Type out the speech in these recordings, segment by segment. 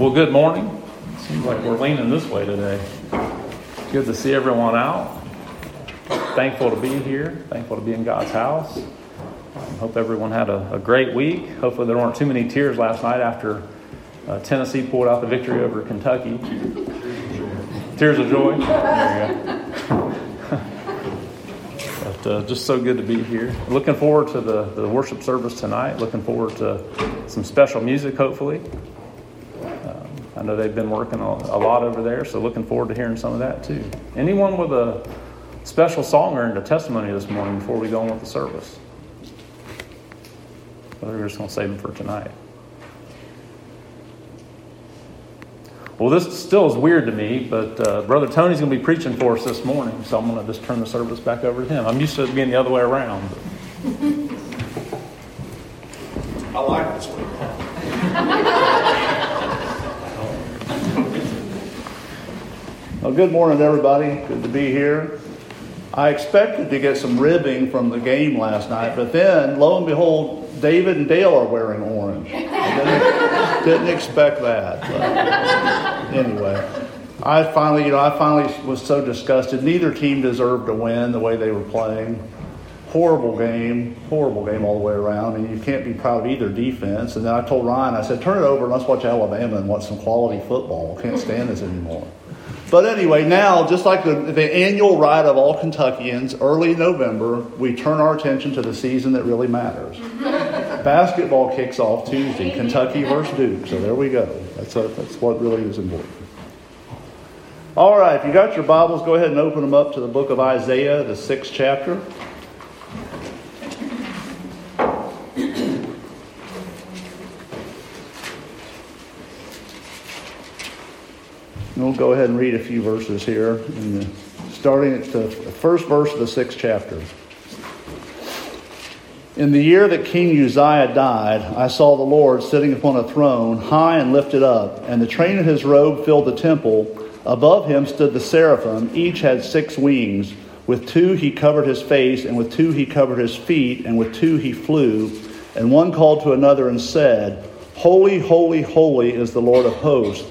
Well, good morning. Seems like we're leaning this way today. Good to see everyone out. Thankful to be here. Thankful to be in God's house. Hope everyone had a, a, great week. Hopefully, there weren't too many tears last night after uh, Tennessee pulled out the victory over Kentucky. Tears of joy. but uh, just so good to be here. Looking forward to the, the worship service tonight. Looking forward to some special music, hopefully. I know they've been working a lot over there, so looking forward to hearing some of that too. Anyone with a special song or a testimony this morning before we go on with the service? Or we're just going to save them for tonight. Well, this still is weird to me, but uh, Brother Tony's going to be preaching for us this morning, so I'm going to just turn the service back over to him. I'm used to it being the other way around. I like this one. Well, good morning, everybody. Good to be here. I expected to get some ribbing from the game last night, but then, lo and behold, David and Dale are wearing orange. I didn't, didn't expect that. But anyway, I finally, you know, I finally was so disgusted. Neither team deserved to win the way they were playing. Horrible game, horrible game all the way around, and you can't be proud of either defense. And then I told Ryan, I said, turn it over and let's watch Alabama and watch some quality football. Can't stand this anymore. But anyway, now, just like the, the annual ride of all Kentuckians, early November, we turn our attention to the season that really matters. Basketball kicks off Tuesday, Kentucky versus Duke. So there we go. That's, a, that's what really is important. All right, if you got your Bibles, go ahead and open them up to the book of Isaiah, the sixth chapter. We'll go ahead and read a few verses here, the, uh, starting at the first verse of the sixth chapter. In the year that King Uzziah died, I saw the Lord sitting upon a throne, high and lifted up, and the train of his robe filled the temple. Above him stood the seraphim, each had six wings. With two he covered his face, and with two he covered his feet, and with two he flew. And one called to another and said, Holy, holy, holy is the Lord of hosts.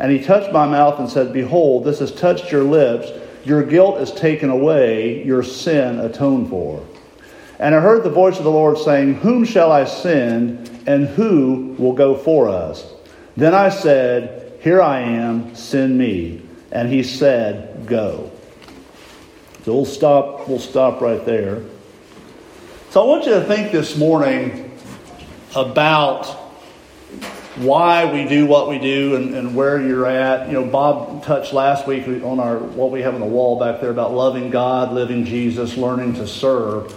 And he touched my mouth and said, Behold, this has touched your lips. Your guilt is taken away, your sin atoned for. And I heard the voice of the Lord saying, Whom shall I send, and who will go for us? Then I said, Here I am, send me. And he said, Go. So we'll stop, we'll stop right there. So I want you to think this morning about why we do what we do and, and where you're at. You know, Bob touched last week on our what we have on the wall back there about loving God, living Jesus, learning to serve.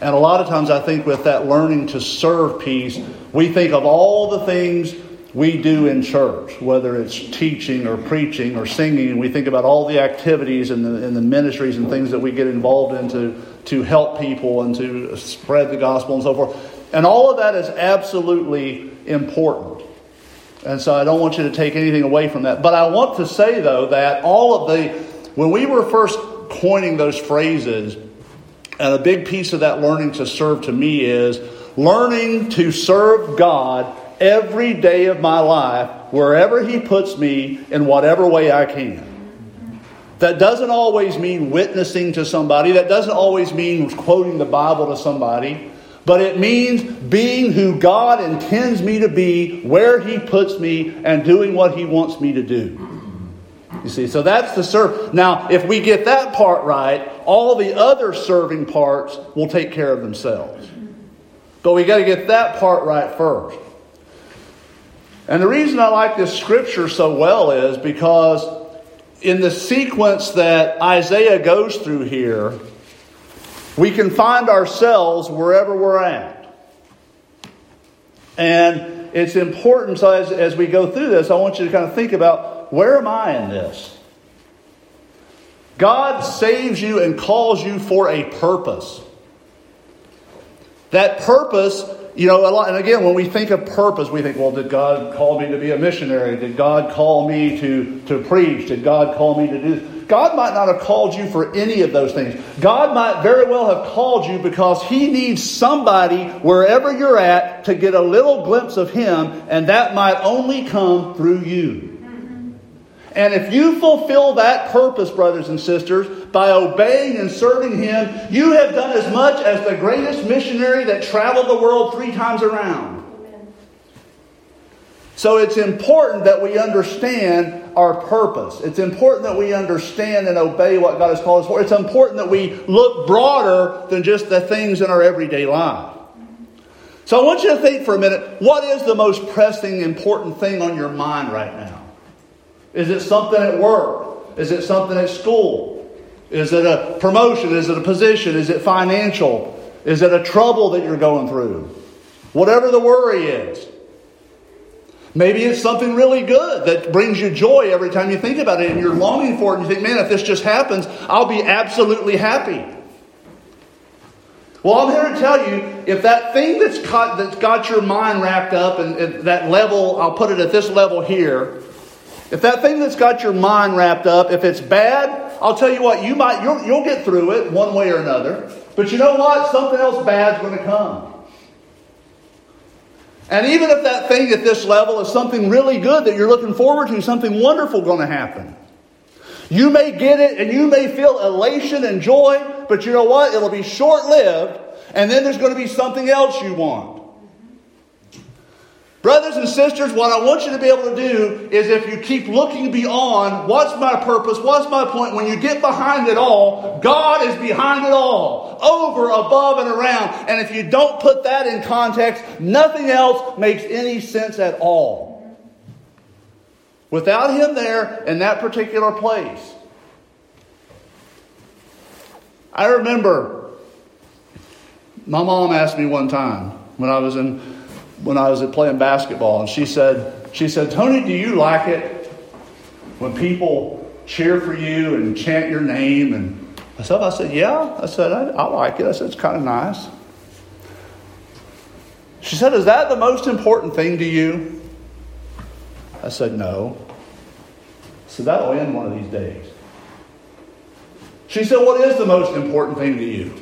And a lot of times I think with that learning to serve piece, we think of all the things we do in church, whether it's teaching or preaching or singing. We think about all the activities and the, and the ministries and things that we get involved in to, to help people and to spread the gospel and so forth. And all of that is absolutely important. And so I don't want you to take anything away from that. But I want to say, though, that all of the, when we were first coining those phrases, and a big piece of that learning to serve to me is learning to serve God every day of my life, wherever He puts me, in whatever way I can. That doesn't always mean witnessing to somebody. That doesn't always mean quoting the Bible to somebody but it means being who God intends me to be, where He puts me, and doing what He wants me to do. You see, so that's the serve. Now, if we get that part right, all the other serving parts will take care of themselves. But we got to get that part right first. And the reason I like this scripture so well is because in the sequence that Isaiah goes through here, we can find ourselves wherever we're at. And it's important, so as, as we go through this, I want you to kind of think about where am I in this? God saves you and calls you for a purpose. That purpose, you know, a lot, and again, when we think of purpose, we think, well, did God call me to be a missionary? Did God call me to, to preach? Did God call me to do God might not have called you for any of those things. God might very well have called you because He needs somebody wherever you're at to get a little glimpse of Him, and that might only come through you. And if you fulfill that purpose, brothers and sisters, by obeying and serving Him, you have done as much as the greatest missionary that traveled the world three times around. So it's important that we understand our purpose. It's important that we understand and obey what God has called us for. It's important that we look broader than just the things in our everyday life. So I want you to think for a minute what is the most pressing, important thing on your mind right now? Is it something at work? Is it something at school? Is it a promotion? Is it a position? Is it financial? Is it a trouble that you're going through? Whatever the worry is. Maybe it's something really good that brings you joy every time you think about it and you're longing for it and you think, man, if this just happens, I'll be absolutely happy. Well, I'm here to tell you if that thing that's got, that's got your mind wrapped up and, and that level, I'll put it at this level here, if that thing that's got your mind wrapped up, if it's bad, I'll tell you what, you might you'll, you'll get through it one way or another. But you know what? Something else bad's going to come. And even if that thing at this level is something really good that you're looking forward to, something wonderful going to happen. You may get it and you may feel elation and joy, but you know what? It'll be short lived, and then there's going to be something else you want. Brothers and sisters, what I want you to be able to do is if you keep looking beyond what's my purpose, what's my point, when you get behind it all, God is behind it all, over, above, and around. And if you don't put that in context, nothing else makes any sense at all. Without Him there in that particular place. I remember my mom asked me one time when I was in when I was playing basketball, and she said, she said, Tony, do you like it when people cheer for you and chant your name? And I said, I said, yeah. I said, I, I like it. I said, it's kind of nice. She said, is that the most important thing to you? I said, no. So that'll end one of these days. She said, what is the most important thing to you?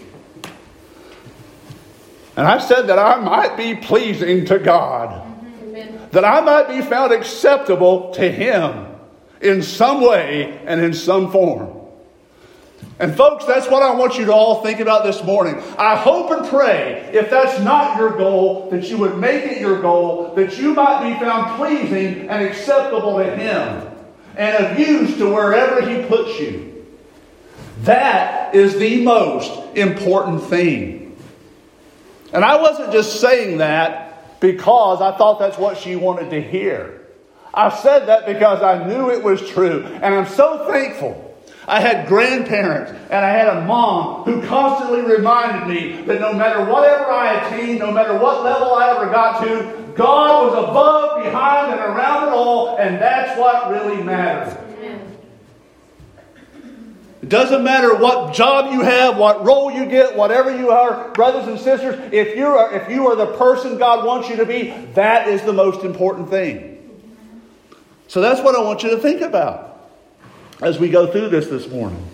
And I said that I might be pleasing to God, Amen. that I might be found acceptable to Him in some way and in some form. And, folks, that's what I want you to all think about this morning. I hope and pray, if that's not your goal, that you would make it your goal, that you might be found pleasing and acceptable to Him and of use to wherever He puts you. That is the most important thing. And I wasn't just saying that because I thought that's what she wanted to hear. I said that because I knew it was true. And I'm so thankful. I had grandparents and I had a mom who constantly reminded me that no matter whatever I attained, no matter what level I ever got to, God was above, behind, and around it all, and that's what really matters. It doesn't matter what job you have, what role you get, whatever you are, brothers and sisters, if you are if you are the person God wants you to be, that is the most important thing. So that's what I want you to think about as we go through this this morning.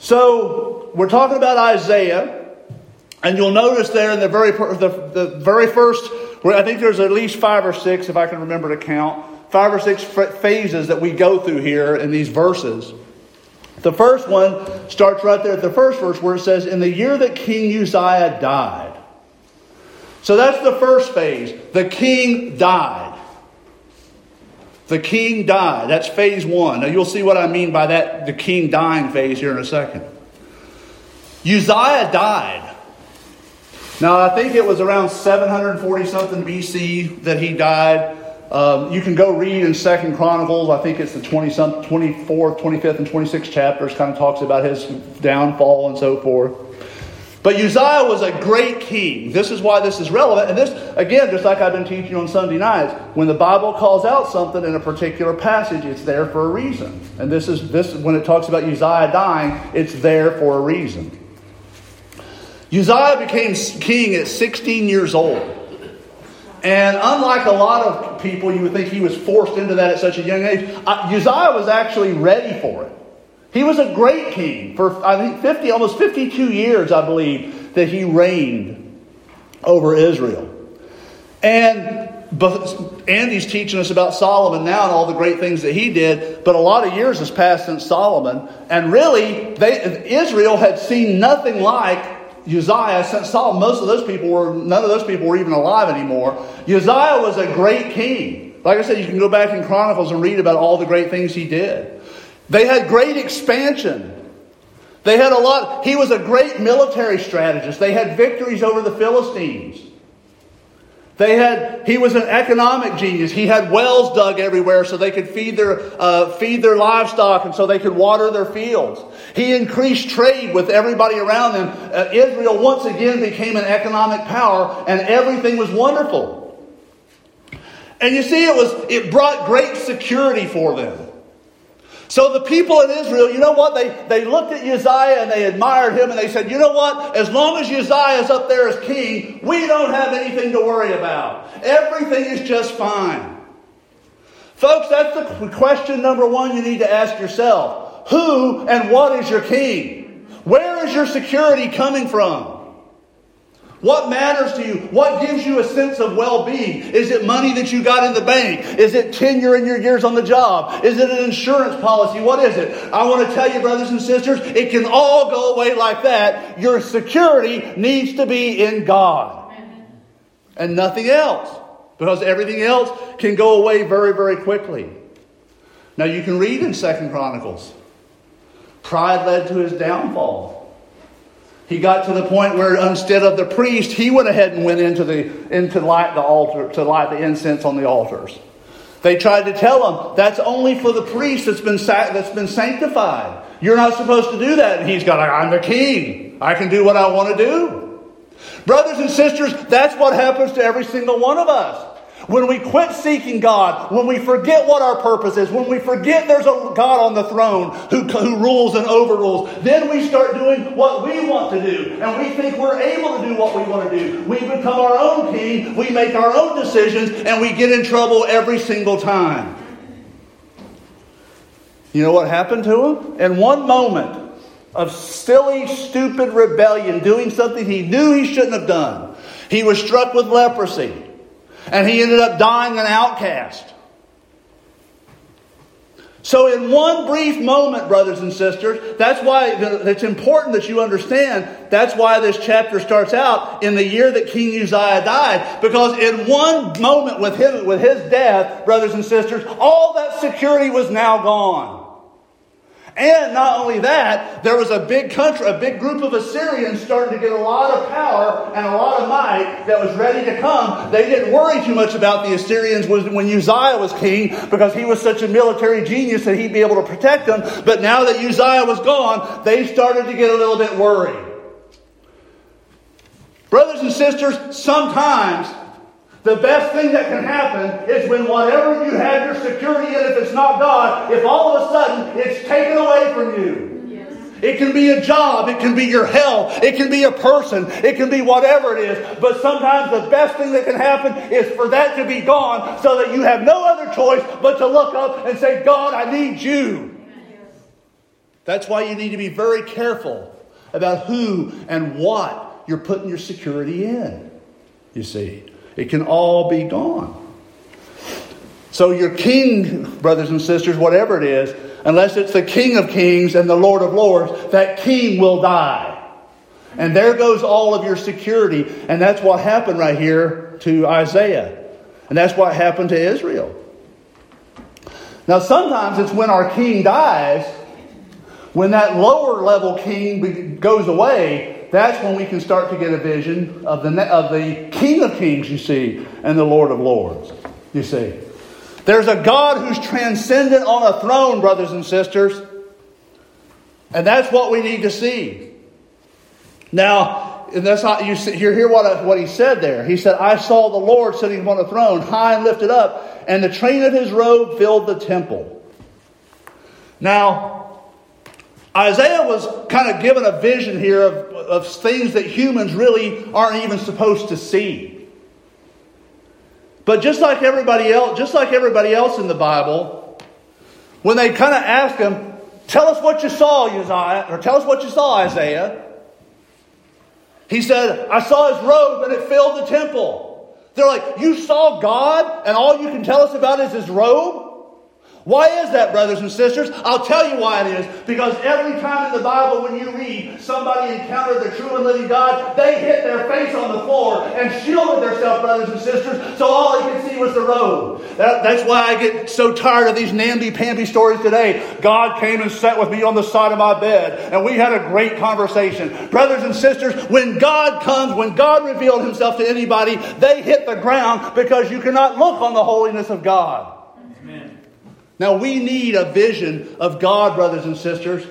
So, we're talking about Isaiah, and you'll notice there in the very the, the very first I think there's at least 5 or 6 if I can remember to count five or six phases that we go through here in these verses. The first one starts right there at the first verse where it says, In the year that King Uzziah died. So that's the first phase. The king died. The king died. That's phase one. Now you'll see what I mean by that, the king dying phase here in a second. Uzziah died. Now I think it was around 740 something BC that he died. Um, you can go read in Second Chronicles. I think it's the 20 24th, 25th, and 26th chapters. Kind of talks about his downfall and so forth. But Uzziah was a great king. This is why this is relevant. And this, again, just like I've been teaching on Sunday nights, when the Bible calls out something in a particular passage, it's there for a reason. And this is this when it talks about Uzziah dying, it's there for a reason. Uzziah became king at 16 years old. And unlike a lot of people, you would think he was forced into that at such a young age. Uzziah was actually ready for it. He was a great king for, I think, 50, almost 52 years, I believe, that he reigned over Israel. And Andy's teaching us about Solomon now and all the great things that he did, but a lot of years has passed since Solomon, and really, they, Israel had seen nothing like Uzziah since Solomon. Most of those people were none of those people were even alive anymore. Uzziah was a great king. Like I said, you can go back in Chronicles and read about all the great things he did. They had great expansion. They had a lot. He was a great military strategist. They had victories over the Philistines. They had, he was an economic genius. He had wells dug everywhere so they could feed their, uh, feed their livestock and so they could water their fields. He increased trade with everybody around them. Uh, Israel once again became an economic power and everything was wonderful. And you see, it was, it brought great security for them. So the people in Israel, you know what? They, they looked at Uzziah and they admired him and they said, you know what? As long as Uzziah is up there as king, we don't have anything to worry about. Everything is just fine. Folks, that's the question number one you need to ask yourself. Who and what is your king? Where is your security coming from? What matters to you? What gives you a sense of well being? Is it money that you got in the bank? Is it tenure in your years on the job? Is it an insurance policy? What is it? I want to tell you, brothers and sisters, it can all go away like that. Your security needs to be in God and nothing else because everything else can go away very, very quickly. Now you can read in Second Chronicles. Pride led to his downfall. He got to the point where instead of the priest, he went ahead and went into the into light the altar to light the incense on the altars. They tried to tell him that's only for the priest that's been that's been sanctified. You're not supposed to do that. And he's got, I'm the king. I can do what I want to do. Brothers and sisters, that's what happens to every single one of us. When we quit seeking God, when we forget what our purpose is, when we forget there's a God on the throne who, who rules and overrules, then we start doing what we want to do. And we think we're able to do what we want to do. We become our own king, we make our own decisions, and we get in trouble every single time. You know what happened to him? In one moment of silly, stupid rebellion, doing something he knew he shouldn't have done, he was struck with leprosy. And he ended up dying an outcast. So, in one brief moment, brothers and sisters, that's why it's important that you understand that's why this chapter starts out in the year that King Uzziah died. Because in one moment with him, with his death, brothers and sisters, all that security was now gone. And not only that, there was a big country, a big group of Assyrians starting to get a lot of power and a lot of might that was ready to come. They didn't worry too much about the Assyrians when Uzziah was king because he was such a military genius that he'd be able to protect them. But now that Uzziah was gone, they started to get a little bit worried. Brothers and sisters, sometimes the best thing that can happen is when whatever you have your security in, if it's not God, if all of a sudden it's taken away from you. It can be a job, it can be your health, it can be a person, it can be whatever it is. But sometimes the best thing that can happen is for that to be gone so that you have no other choice but to look up and say, God, I need you. That's why you need to be very careful about who and what you're putting your security in, you see. It can all be gone. So, your king, brothers and sisters, whatever it is, unless it's the king of kings and the lord of lords, that king will die. And there goes all of your security. And that's what happened right here to Isaiah. And that's what happened to Israel. Now, sometimes it's when our king dies, when that lower level king goes away, that's when we can start to get a vision of the, of the King of Kings, you see, and the Lord of Lords, you see. There's a God who's transcendent on a throne, brothers and sisters. And that's what we need to see. Now, and that's not, you hear, hear what, what he said there. He said, I saw the Lord sitting upon a throne, high and lifted up, and the train of his robe filled the temple. Now, Isaiah was kind of given a vision here of, of things that humans really aren't even supposed to see. But just like everybody else, just like everybody else in the Bible, when they kind of ask him, "Tell us what you saw, Uzziah," or "Tell us what you saw, Isaiah," he said, "I saw his robe and it filled the temple." They're like, "You saw God, and all you can tell us about is his robe?" Why is that, brothers and sisters? I'll tell you why it is. Because every time in the Bible, when you read somebody encountered the true and living God, they hit their face on the floor and shielded themselves, brothers and sisters, so all they could see was the robe. That, that's why I get so tired of these namby-pamby stories today. God came and sat with me on the side of my bed, and we had a great conversation. Brothers and sisters, when God comes, when God revealed himself to anybody, they hit the ground because you cannot look on the holiness of God. Now, we need a vision of God, brothers and sisters.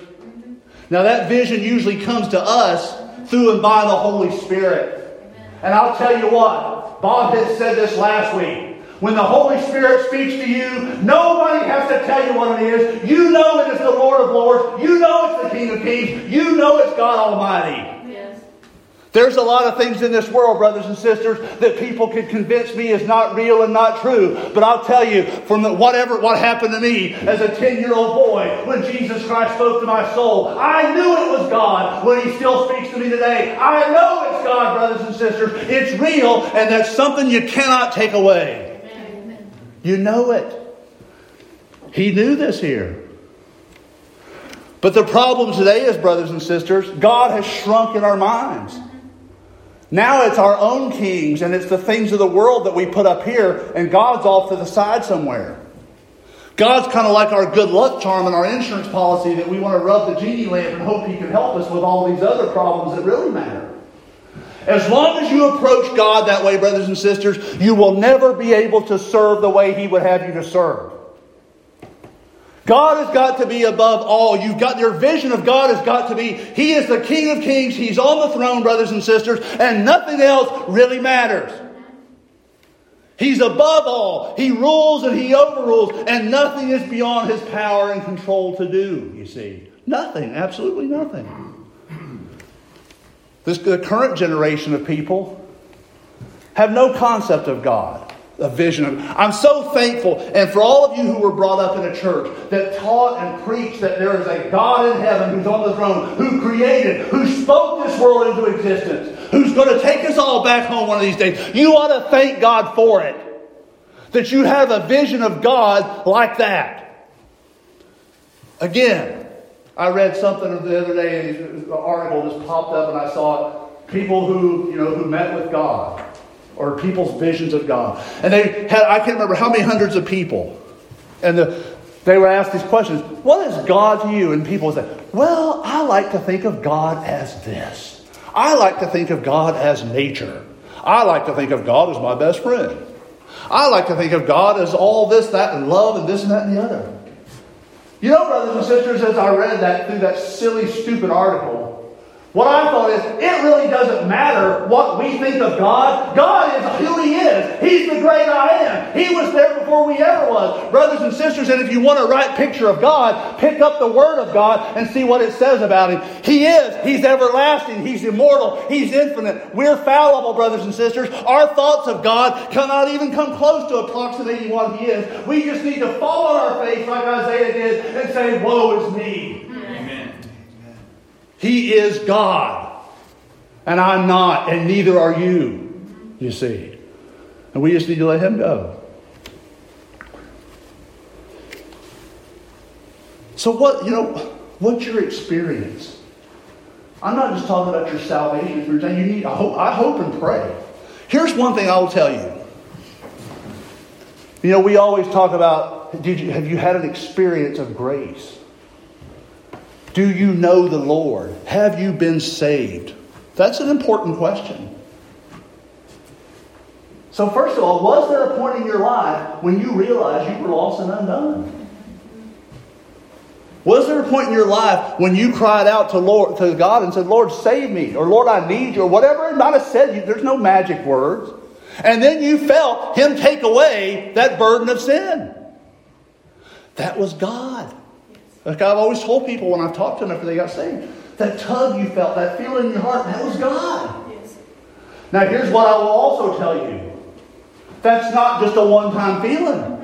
Now, that vision usually comes to us through and by the Holy Spirit. And I'll tell you what, Bob had said this last week. When the Holy Spirit speaks to you, nobody has to tell you what it is. You know it is the Lord of Lords. You know it's the King of Kings. You know it's God Almighty. There's a lot of things in this world, brothers and sisters, that people could convince me is not real and not true. But I'll tell you, from the, whatever what happened to me as a 10 year old boy when Jesus Christ spoke to my soul, I knew it was God when He still speaks to me today. I know it's God, brothers and sisters. It's real, and that's something you cannot take away. Amen. You know it. He knew this here. But the problem today is, brothers and sisters, God has shrunk in our minds. Now it's our own kings and it's the things of the world that we put up here, and God's off to the side somewhere. God's kind of like our good luck charm and our insurance policy that we want to rub the genie lamp and hope He can help us with all these other problems that really matter. As long as you approach God that way, brothers and sisters, you will never be able to serve the way He would have you to serve. God has got to be above all. You've got your vision of God has got to be He is the King of Kings. He's on the throne, brothers and sisters, and nothing else really matters. He's above all. He rules and he overrules, and nothing is beyond his power and control to do, you see. Nothing, absolutely nothing. This, the current generation of people have no concept of God a vision. I'm so thankful, and for all of you who were brought up in a church that taught and preached that there is a God in heaven who's on the throne, who created, who spoke this world into existence, who's going to take us all back home one of these days. You ought to thank God for it. That you have a vision of God like that. Again, I read something the other day, an article just popped up, and I saw people who, you know, who met with God or people's visions of God. And they had, I can't remember how many hundreds of people. And the, they were asked these questions What is God to you? And people would say, Well, I like to think of God as this. I like to think of God as nature. I like to think of God as my best friend. I like to think of God as all this, that, and love, and this, and that, and the other. You know, brothers and sisters, as I read that through that silly, stupid article, what I thought is, it really doesn't matter what we think of God. God is who He is. He's the great I am. He was there before we ever was. Brothers and sisters, and if you want a right picture of God, pick up the Word of God and see what it says about Him. He is. He's everlasting. He's immortal. He's infinite. We're fallible, brothers and sisters. Our thoughts of God cannot even come close to approximating what He is. We just need to fall on our face like Isaiah did and say, Woe is me. He is God. And I'm not, and neither are you, you see. And we just need to let Him go. So, what, you know, what's your experience? I'm not just talking about your salvation. You need, I hope, I hope and pray. Here's one thing I will tell you. You know, we always talk about did you, have you had an experience of grace? Do you know the Lord? Have you been saved? That's an important question. So, first of all, was there a point in your life when you realized you were lost and undone? Was there a point in your life when you cried out to Lord to God and said, Lord, save me, or Lord, I need you, or whatever it might have said there's no magic words. And then you felt him take away that burden of sin. That was God. Like I've always told people when I've talked to them after they got saved, that tug you felt, that feeling in your heart, that was God. Yes. Now here's what I will also tell you. That's not just a one-time feeling.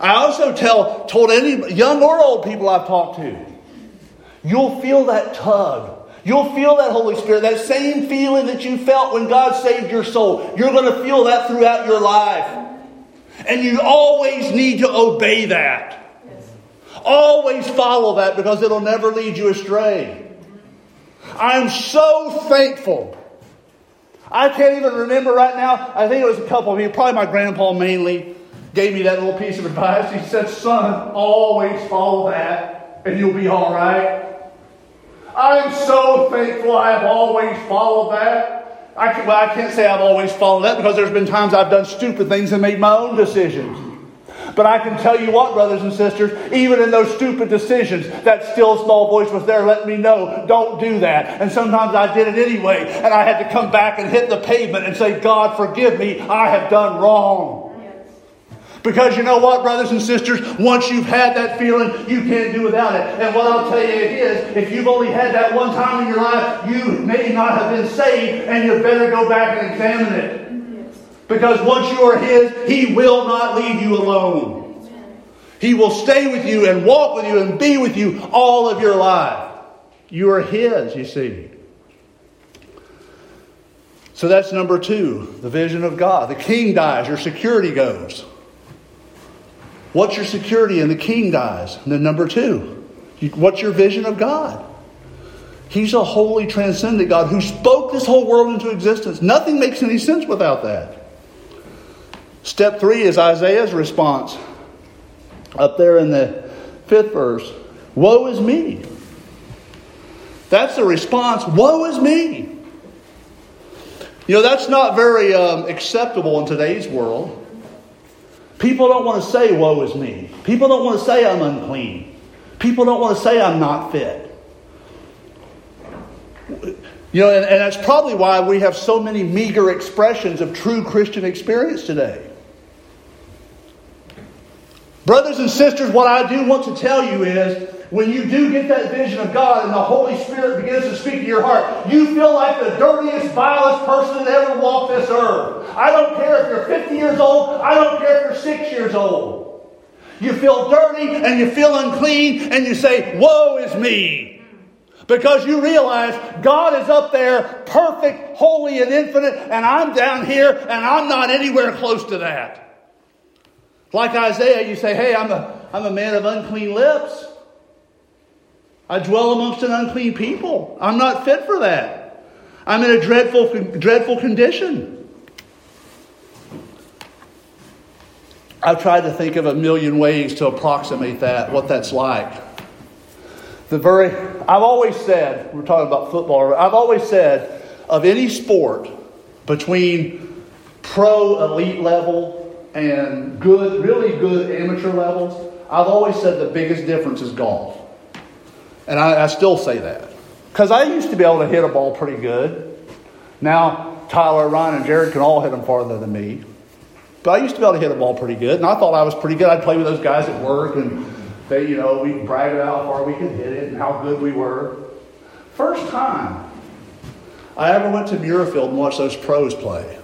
I also tell told any young or old people I've talked to, you'll feel that tug. You'll feel that Holy Spirit, that same feeling that you felt when God saved your soul. You're going to feel that throughout your life. And you always need to obey that. Always follow that because it'll never lead you astray. I'm so thankful. I can't even remember right now. I think it was a couple of you, probably my grandpa mainly, gave me that little piece of advice. He said, Son, always follow that and you'll be all right. I'm so thankful I have always followed that. I, can, well, I can't say I've always followed that because there's been times I've done stupid things and made my own decisions. But I can tell you what, brothers and sisters, even in those stupid decisions, that still small voice was there letting me know, don't do that. And sometimes I did it anyway, and I had to come back and hit the pavement and say, God, forgive me, I have done wrong. Because you know what, brothers and sisters? Once you've had that feeling, you can't do without it. And what I'll tell you is, if you've only had that one time in your life, you may not have been saved, and you better go back and examine it. Because once you are His, He will not leave you alone. He will stay with you and walk with you and be with you all of your life. You are His, you see. So that's number two, the vision of God. The king dies, your security goes. What's your security? And the king dies. And then number two, what's your vision of God? He's a holy, transcendent God who spoke this whole world into existence. Nothing makes any sense without that. Step three is Isaiah's response. Up there in the fifth verse Woe is me. That's the response. Woe is me. You know, that's not very um, acceptable in today's world. People don't want to say, Woe is me. People don't want to say, I'm unclean. People don't want to say, I'm not fit. You know, and, and that's probably why we have so many meager expressions of true Christian experience today. Brothers and sisters, what I do want to tell you is when you do get that vision of God and the Holy Spirit begins to speak to your heart, you feel like the dirtiest, vilest person that ever walked this earth. I don't care if you're 50 years old, I don't care if you're six years old. You feel dirty and you feel unclean and you say, Woe is me. Because you realize God is up there, perfect, holy, and infinite, and I'm down here and I'm not anywhere close to that. Like Isaiah, you say, Hey, I'm a, I'm a man of unclean lips. I dwell amongst an unclean people. I'm not fit for that. I'm in a dreadful, dreadful condition. I've tried to think of a million ways to approximate that, what that's like. The very, I've always said, we're talking about football, I've always said of any sport between pro elite level and good, really good amateur levels, I've always said the biggest difference is golf. And I, I still say that. Because I used to be able to hit a ball pretty good. Now, Tyler, Ryan, and Jared can all hit them farther than me. But I used to be able to hit a ball pretty good, and I thought I was pretty good. I'd play with those guys at work, and they, you know, we'd brag about how far we could hit it and how good we were. First time I ever went to Muirfield and watched those pros play.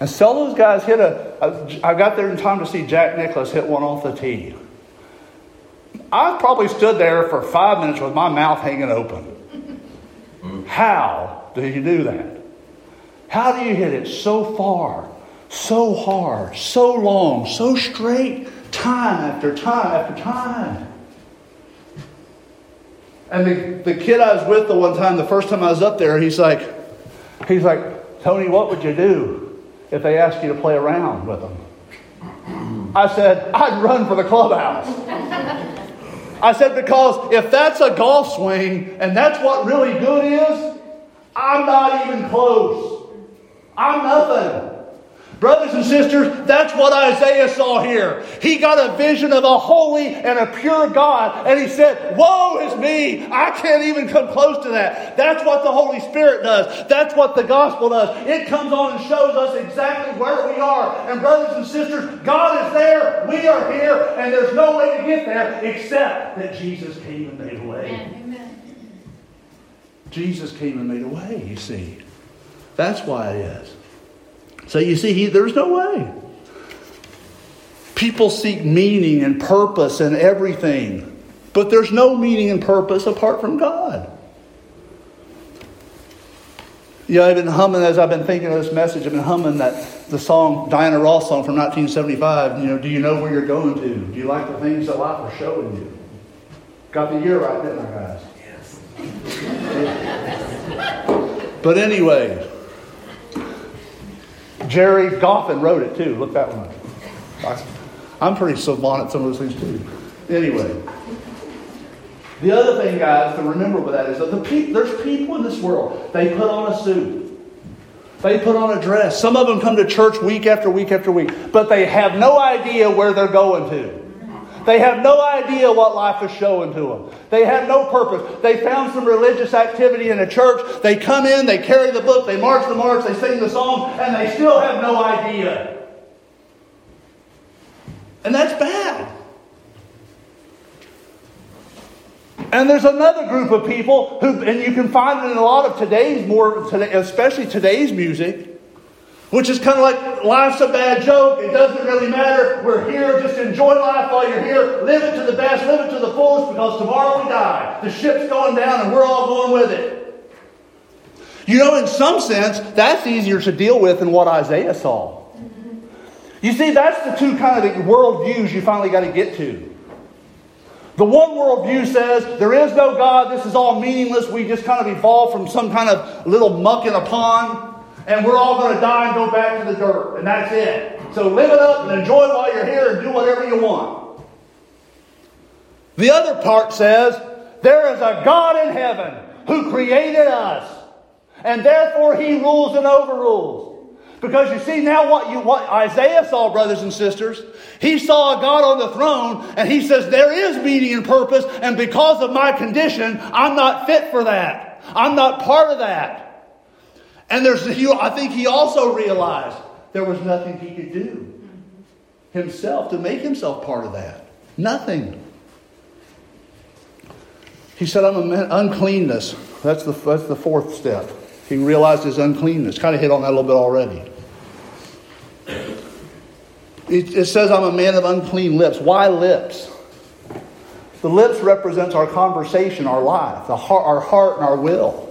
And so those guys hit a. I got there in time to see Jack Nicklaus hit one off the tee. I probably stood there for five minutes with my mouth hanging open. How do you do that? How do you hit it so far, so hard, so long, so straight, time after time after time? And the, the kid I was with the one time, the first time I was up there, he's like, he's like, Tony, what would you do if they asked you to play around with them? I said, I'd run for the clubhouse. I said, because if that's a golf swing and that's what really good is, I'm not even close. I'm nothing. Brothers and sisters, that's what Isaiah saw here. He got a vision of a holy and a pure God, and he said, Woe is me! I can't even come close to that. That's what the Holy Spirit does. That's what the gospel does. It comes on and shows us exactly where we are. And, brothers and sisters, God is there, we are here, and there's no way to get there except that Jesus came and made a way. Amen. Jesus came and made a way, you see. That's why it is. So you see, he, there's no way. People seek meaning and purpose and everything, but there's no meaning and purpose apart from God. You know, I've been humming as I've been thinking of this message. I've been humming that the song Diana Ross song from 1975. You know, do you know where you're going to? Do you like the things that life is showing you? Got the year right, didn't I, guys? Yes. but anyway, Gerry Goffin wrote it too. Look that one up. I'm pretty savant at some of those things too. Anyway, the other thing, guys, to remember with that is that the pe- there's people in this world. They put on a suit. They put on a dress. Some of them come to church week after week after week, but they have no idea where they're going to. They have no idea what life is showing to them. They have no purpose. They found some religious activity in a church. They come in, they carry the book, they march the march, they sing the song, and they still have no idea. And that's bad. And there's another group of people who, and you can find it in a lot of today's more, especially today's music, which is kind of like life's a bad joke. It doesn't really matter. We're here. Just enjoy life while you're here. Live it to the best. Live it to the fullest because tomorrow we die. The ship's going down and we're all going with it. You know, in some sense, that's easier to deal with than what Isaiah saw. You see, that's the two kind of world views you finally got to get to. The one worldview says there is no God, this is all meaningless, we just kind of evolved from some kind of little muck in a pond and we're all going to die and go back to the dirt, and that's it. So live it up and enjoy while you're here and do whatever you want. The other part says there is a God in heaven who created us, and therefore he rules and overrules. Because you see now what you what Isaiah saw, brothers and sisters, he saw a God on the throne, and he says there is meaning and purpose, and because of my condition, I'm not fit for that. I'm not part of that. And there's, he, I think he also realized there was nothing he could do himself to make himself part of that. Nothing. He said, I'm a man, uncleanness. That's the, that's the fourth step. He realized his uncleanness. Kind of hit on that a little bit already. It, it says, I'm a man of unclean lips. Why lips? The lips represents our conversation, our life, the heart, our heart and our will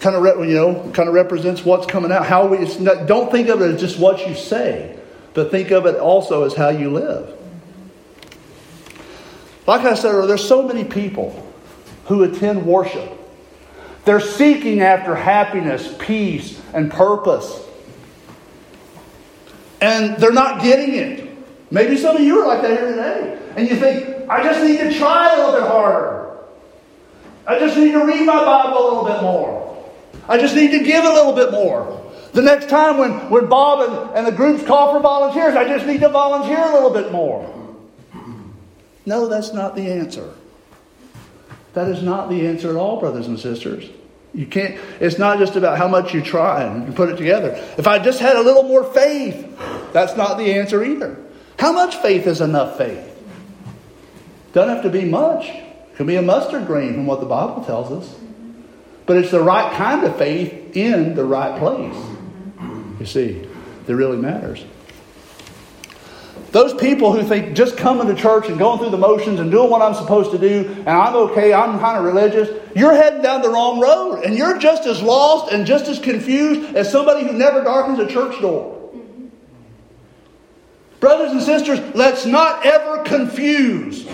kind of you know kind of represents what's coming out. How we not, don't think of it as just what you say, but think of it also as how you live. Like I said, there's so many people who attend worship. They're seeking after happiness, peace, and purpose. And they're not getting it. Maybe some of you are like that here today. And you think, I just need to try a little bit harder. I just need to read my Bible a little bit more. I just need to give a little bit more. The next time when, when Bob and, and the groups call for volunteers, I just need to volunteer a little bit more. No, that's not the answer. That is not the answer at all, brothers and sisters. You can't, it's not just about how much you try and put it together. If I just had a little more faith, that's not the answer either. How much faith is enough faith? Doesn't have to be much. It can be a mustard grain from what the Bible tells us. But it's the right kind of faith in the right place. You see, that really matters. Those people who think just coming to church and going through the motions and doing what I'm supposed to do, and I'm okay, I'm kind of religious, you're heading down the wrong road. And you're just as lost and just as confused as somebody who never darkens a church door. Brothers and sisters, let's not ever confuse.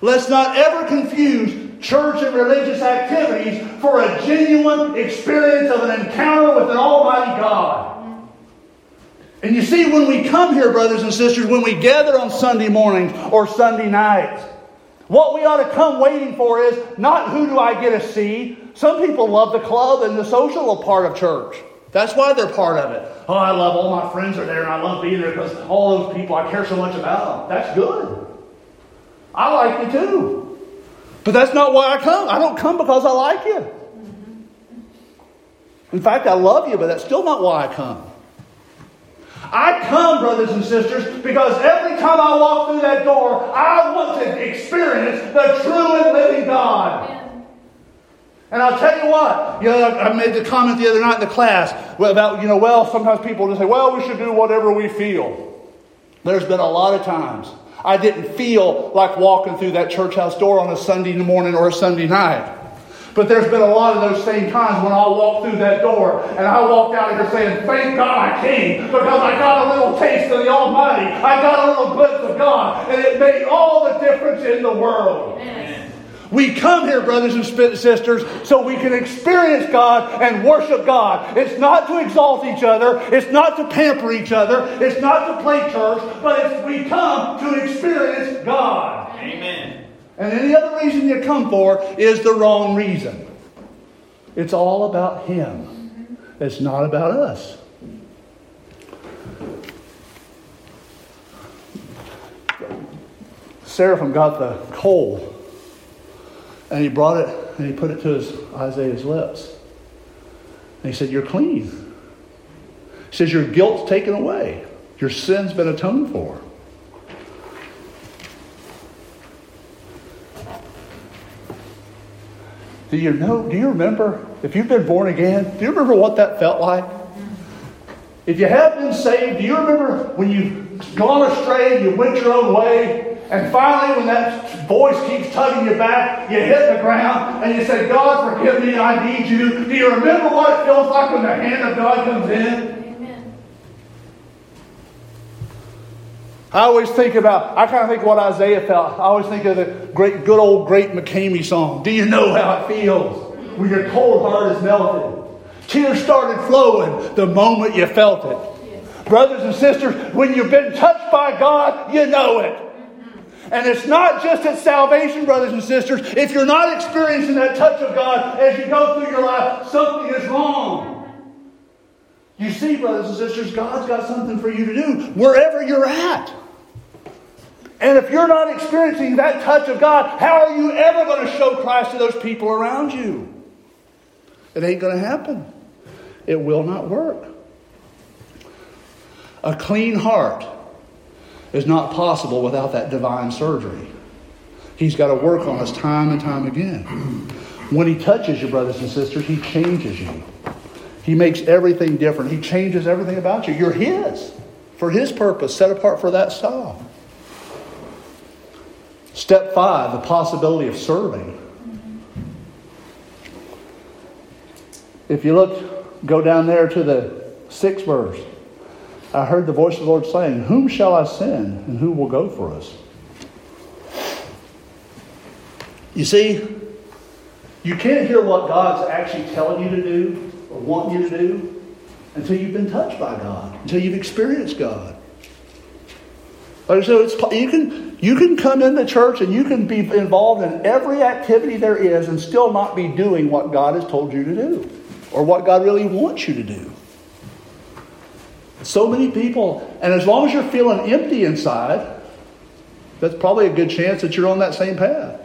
Let's not ever confuse church and religious activities for a genuine experience of an encounter with an Almighty God. And you see, when we come here, brothers and sisters, when we gather on Sunday mornings or Sunday nights, what we ought to come waiting for is not who do I get to see. Some people love the club and the social part of church. That's why they're part of it. Oh, I love all my friends are there and I love being there because all those people, I care so much about them. That's good. I like you too. But that's not why I come. I don't come because I like you. In fact, I love you, but that's still not why I come. I come, brothers and sisters, because every time I walk through that door, I want to experience the true and living God. And I'll tell you what, you know, I made the comment the other night in the class about, you know, well, sometimes people just say, well, we should do whatever we feel. There's been a lot of times I didn't feel like walking through that church house door on a Sunday morning or a Sunday night. But there's been a lot of those same times when I'll walk through that door and I walked out of here saying, Thank God I came because I got a little taste of the Almighty. I got a little glimpse of God. And it made all the difference in the world. Amen. We come here, brothers and sisters, so we can experience God and worship God. It's not to exalt each other, it's not to pamper each other, it's not to play church, but we come to experience God. Amen. And any other reason you come for is the wrong reason. It's all about Him, it's not about us. Seraphim got the coal and he brought it and he put it to his Isaiah's lips. And he said, You're clean. He says, Your guilt's taken away. Your sin's been atoned for. Do you know, do you remember, if you've been born again, do you remember what that felt like? If you have been saved, do you remember when you've gone astray and you went your own way? And finally, when that voice keeps tugging you back, you hit the ground and you say, God, forgive me, I need you. Do you remember what it feels like when the hand of God comes in? I always think about, I kind of think what Isaiah felt. I always think of the great, good old great McKamey song. Do you know how it feels when your cold heart is melted? Tears started flowing the moment you felt it. Yes. Brothers and sisters, when you've been touched by God, you know it. And it's not just at salvation, brothers and sisters. If you're not experiencing that touch of God as you go through your life, something is wrong. You see, brothers and sisters, God's got something for you to do wherever you're at. And if you're not experiencing that touch of God, how are you ever going to show Christ to those people around you? It ain't going to happen. It will not work. A clean heart is not possible without that divine surgery. He's got to work on us time and time again. When He touches you, brothers and sisters, He changes you. He makes everything different. He changes everything about you. You're His for His purpose, set apart for that style. Step five, the possibility of serving. If you look, go down there to the sixth verse. I heard the voice of the Lord saying, Whom shall I send, and who will go for us? You see, you can't hear what God's actually telling you to do or wanting you to do until you've been touched by God, until you've experienced God. Like so, it's you can you can come into church and you can be involved in every activity there is and still not be doing what God has told you to do, or what God really wants you to do. So many people, and as long as you're feeling empty inside, that's probably a good chance that you're on that same path.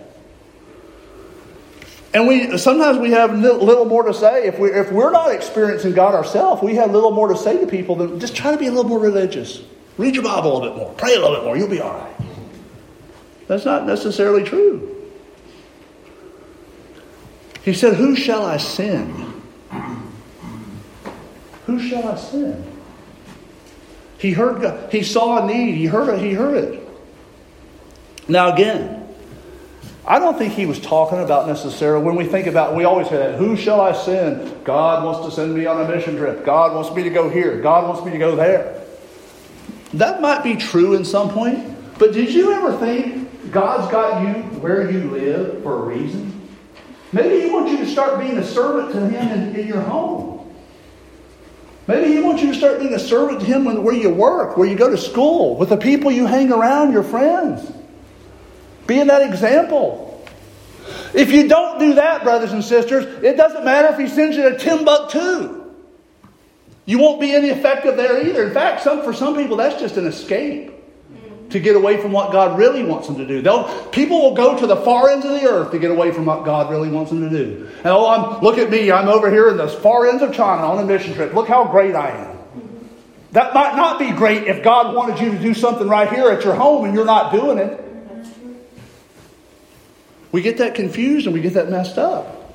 And we sometimes we have little more to say. If we if we're not experiencing God ourselves, we have little more to say to people than just try to be a little more religious. Read your Bible a little bit more. Pray a little bit more. You'll be all right. That's not necessarily true. He said, Who shall I send? Who shall I send? He heard God. He saw a need. He heard it. He heard it. Now again, I don't think he was talking about necessarily when we think about we always hear that who shall I send? God wants to send me on a mission trip. God wants me to go here. God wants me to go there. That might be true in some point, but did you ever think God's got you where you live for a reason? Maybe He wants you to start being a servant to Him in, in your home. Maybe He wants you to start being a servant to Him where you work, where you go to school, with the people you hang around, your friends. Being that example. If you don't do that, brothers and sisters, it doesn't matter if He sends you to Timbuktu. You won't be any effective there either. In fact, some, for some people, that's just an escape to get away from what God really wants them to do. They'll, people will go to the far ends of the earth to get away from what God really wants them to do. And oh, I'm, look at me, I'm over here in the far ends of China on a mission trip. Look how great I am. That might not be great if God wanted you to do something right here at your home and you're not doing it. We get that confused and we get that messed up.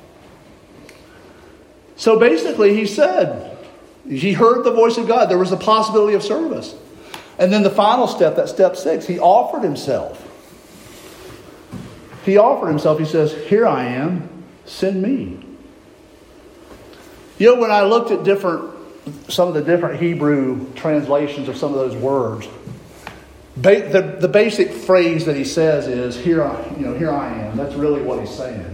So basically, he said, he heard the voice of God. There was a possibility of service. And then the final step, that step six, he offered himself. He offered himself. He says, Here I am, send me. You know, when I looked at different, some of the different Hebrew translations of some of those words, ba- the, the basic phrase that he says is, here I, you know, here I am. That's really what he's saying.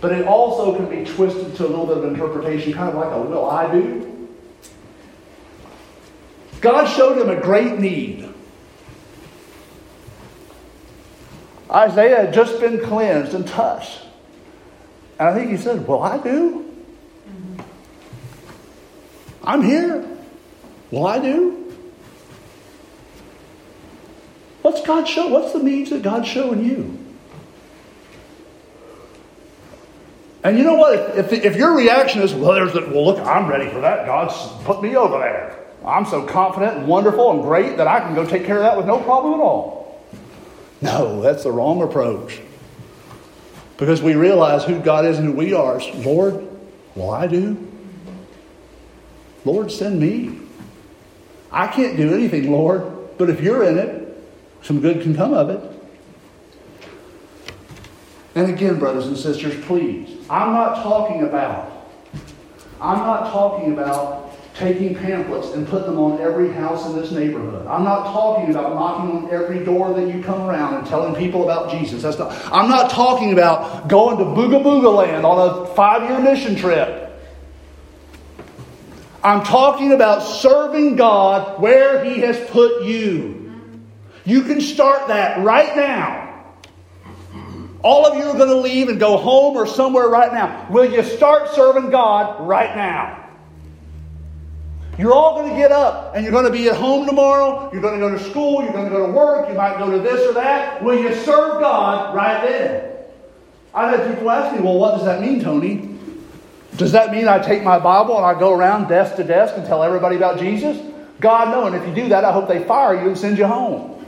But it also can be twisted to a little bit of interpretation, kind of like a will I do. God showed him a great need. Isaiah had just been cleansed and touched. And I think he said, Well, I do. I'm here. Well, I do. What's God show? What's the needs that God's showing you? And you know what? If, if, your reaction is, well, there's the, well, look, I'm ready for that. God's put me over there. I'm so confident and wonderful and great that I can go take care of that with no problem at all. No, that's the wrong approach. Because we realize who God is and who we are. Lord, well, I do. Lord, send me. I can't do anything, Lord, but if you're in it, some good can come of it. And again, brothers and sisters, please, I'm not talking about, I'm not talking about taking pamphlets and putting them on every house in this neighborhood. I'm not talking about knocking on every door that you come around and telling people about Jesus. That's not, I'm not talking about going to Booga Booga Land on a five year mission trip. I'm talking about serving God where He has put you. You can start that right now. All of you are going to leave and go home or somewhere right now. Will you start serving God right now? You're all going to get up and you're going to be at home tomorrow. You're going to go to school. You're going to go to work. You might go to this or that. Will you serve God right then? I've had people ask me, well, what does that mean, Tony? Does that mean I take my Bible and I go around desk to desk and tell everybody about Jesus? God, no. And if you do that, I hope they fire you and send you home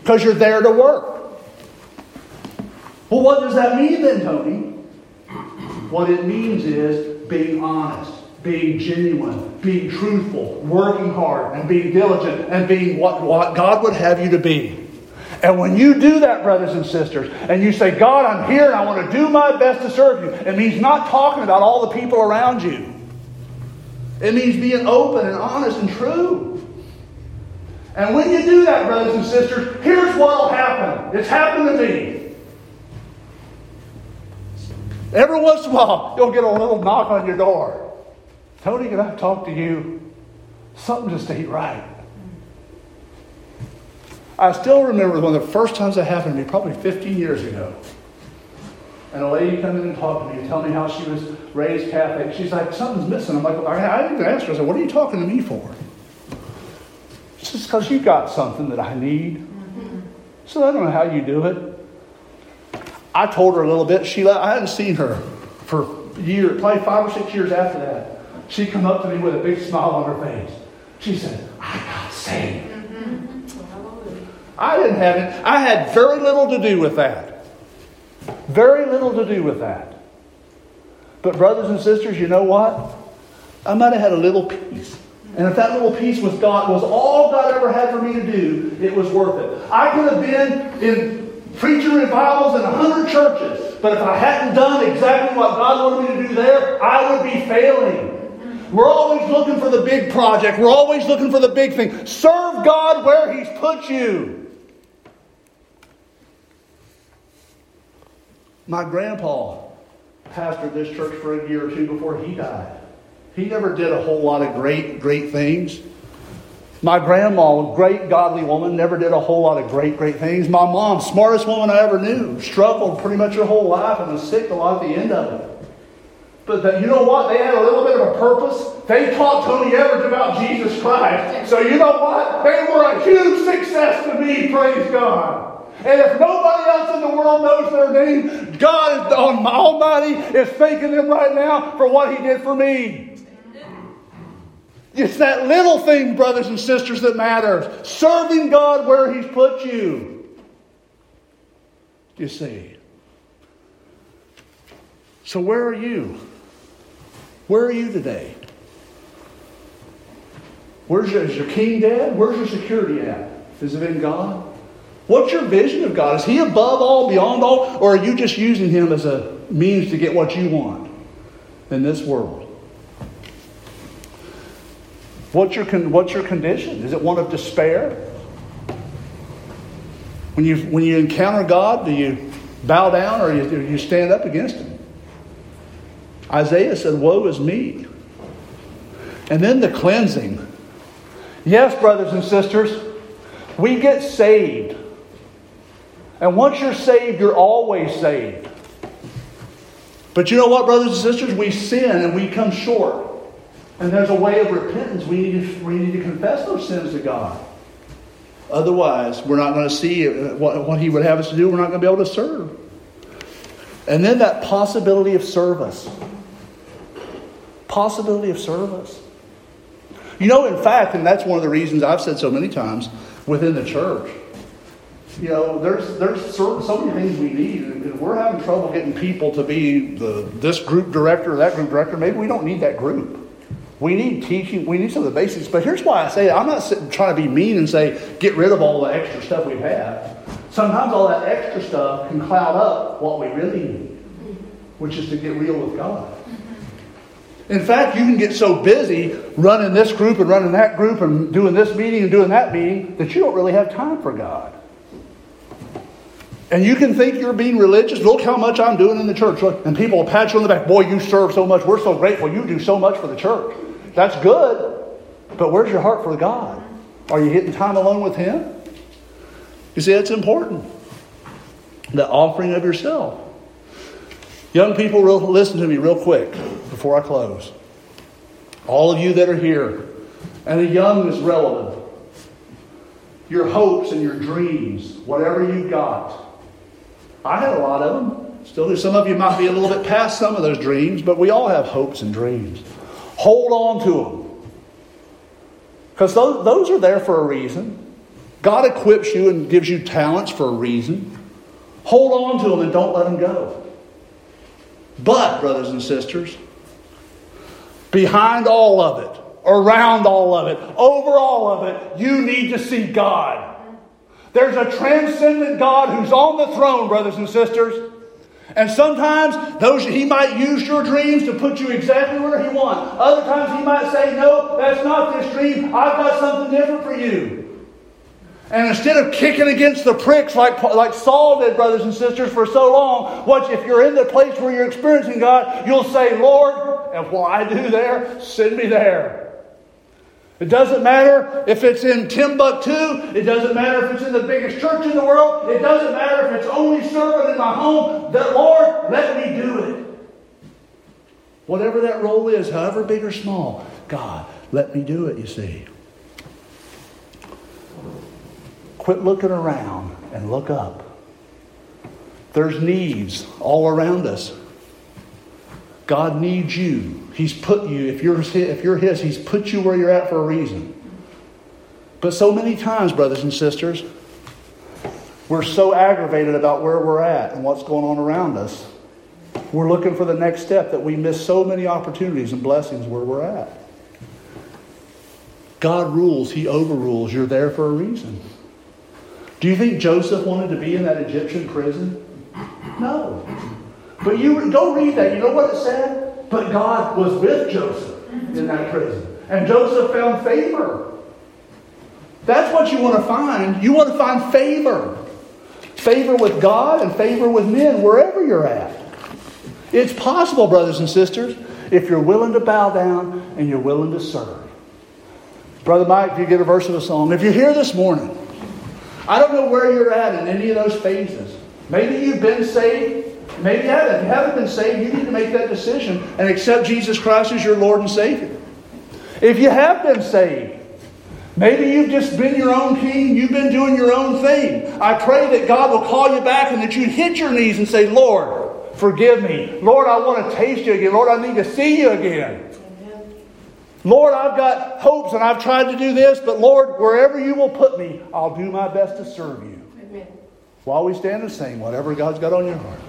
because you're there to work. Well, what does that mean then, Tony? What it means is being honest being genuine, being truthful, working hard, and being diligent, and being what, what God would have you to be. And when you do that, brothers and sisters, and you say, God, I'm here and I want to do my best to serve you, it means not talking about all the people around you. It means being open and honest and true. And when you do that, brothers and sisters, here's what will happen. It's happened to me. Every once in a while, you'll get a little knock on your door. Tony, can I talk to you? Something just ain't right. I still remember one of the first times that happened to me, probably 15 years ago. And a lady come in and talk to me and tell me how she was raised Catholic. She's like, something's missing. I'm like, I, didn't ask her. I said, what are you talking to me for? She says, because you got something that I need. So I don't know how you do it. I told her a little bit. She, I hadn't seen her for years, probably five or six years after that. She come up to me with a big smile on her face. She said, I got saved. I didn't have it. I had very little to do with that. Very little to do with that. But, brothers and sisters, you know what? I might have had a little piece. And if that little piece was God was all God ever had for me to do, it was worth it. I could have been in preaching revivals in a hundred churches, but if I hadn't done exactly what God wanted me to do there, I would be failing. We're always looking for the big project. We're always looking for the big thing. Serve God where He's put you. My grandpa pastored this church for a year or two before he died. He never did a whole lot of great, great things. My grandma, great godly woman, never did a whole lot of great, great things. My mom, smartest woman I ever knew, struggled pretty much her whole life and was sick a lot at the end of it. But the, you know what? They had a little bit of a purpose. They taught Tony Evers about Jesus Christ. So you know what? They were a huge success to me, praise God. And if nobody else in the world knows their name, God Almighty is thanking them right now for what He did for me. It's that little thing, brothers and sisters, that matters. Serving God where He's put you. You see. So, where are you? Where are you today? Where's your, is your king dead? Where's your security at? Is it in God? What's your vision of God? Is He above all, beyond all, or are you just using Him as a means to get what you want in this world? What's your, what's your condition? Is it one of despair? When you, when you encounter God, do you bow down or do you stand up against Him? Isaiah said, Woe is me. And then the cleansing. Yes, brothers and sisters, we get saved. And once you're saved, you're always saved. But you know what, brothers and sisters? We sin and we come short. And there's a way of repentance. We need to, we need to confess those sins to God. Otherwise, we're not going to see uh, what, what He would have us to do. We're not going to be able to serve. And then that possibility of service. Possibility of service. You know, in fact, and that's one of the reasons I've said so many times within the church, you know, there's there's so, many things we need. And we're having trouble getting people to be the this group director or that group director. Maybe we don't need that group. We need teaching. We need some of the basics. But here's why I say it. I'm not trying to be mean and say get rid of all the extra stuff we've. Sometimes all that extra stuff can cloud up what we really need, which is to get real with God. In fact, you can get so busy running this group and running that group and doing this meeting and doing that meeting that you don't really have time for God. And you can think you're being religious. Look how much I'm doing in the church. And people will pat you on the back. Boy, you serve so much. We're so grateful. You do so much for the church. That's good. But where's your heart for God? Are you getting time alone with Him? You see, that's important. The offering of yourself. Young people, real, listen to me real quick before I close. All of you that are here, and the young is relevant. Your hopes and your dreams, whatever you got, I had a lot of them. Still do. Some of you might be a little bit past some of those dreams, but we all have hopes and dreams. Hold on to them. Because those, those are there for a reason. God equips you and gives you talents for a reason. Hold on to them and don't let them go. But, brothers and sisters, behind all of it, around all of it, over all of it, you need to see God. There's a transcendent God who's on the throne, brothers and sisters. And sometimes those he might use your dreams to put you exactly where he wants. Other times he might say, No, that's not this dream. I've got something different for you. And instead of kicking against the pricks like, like Saul did, brothers and sisters, for so long, what if you're in the place where you're experiencing God, you'll say, Lord, and what I do there, send me there. It doesn't matter if it's in Timbuktu. It doesn't matter if it's in the biggest church in the world. It doesn't matter if it's only serving in my home. That Lord, let me do it. Whatever that role is, however big or small, God, let me do it, you see. Quit looking around and look up. There's needs all around us. God needs you. He's put you, if you're, if you're His, He's put you where you're at for a reason. But so many times, brothers and sisters, we're so aggravated about where we're at and what's going on around us. We're looking for the next step that we miss so many opportunities and blessings where we're at. God rules, He overrules. You're there for a reason. Do you think Joseph wanted to be in that Egyptian prison? No. But you go read that. You know what it said? But God was with Joseph in that prison. And Joseph found favor. That's what you want to find. You want to find favor. Favor with God and favor with men, wherever you're at. It's possible, brothers and sisters, if you're willing to bow down and you're willing to serve. Brother Mike, if you get a verse of a song, if you're here this morning, I don't know where you're at in any of those phases. Maybe you've been saved Maybe you haven't. If you haven't been saved, you need to make that decision and accept Jesus Christ as your Lord and Savior. If you have been saved, maybe you've just been your own king, you've been doing your own thing. I pray that God will call you back and that you'd hit your knees and say, Lord, forgive me. Lord, I want to taste you again. Lord, I need to see you again. Lord, I've got hopes and I've tried to do this, but Lord, wherever you will put me, I'll do my best to serve you. Amen. While we stand and sing, whatever God's got on your heart.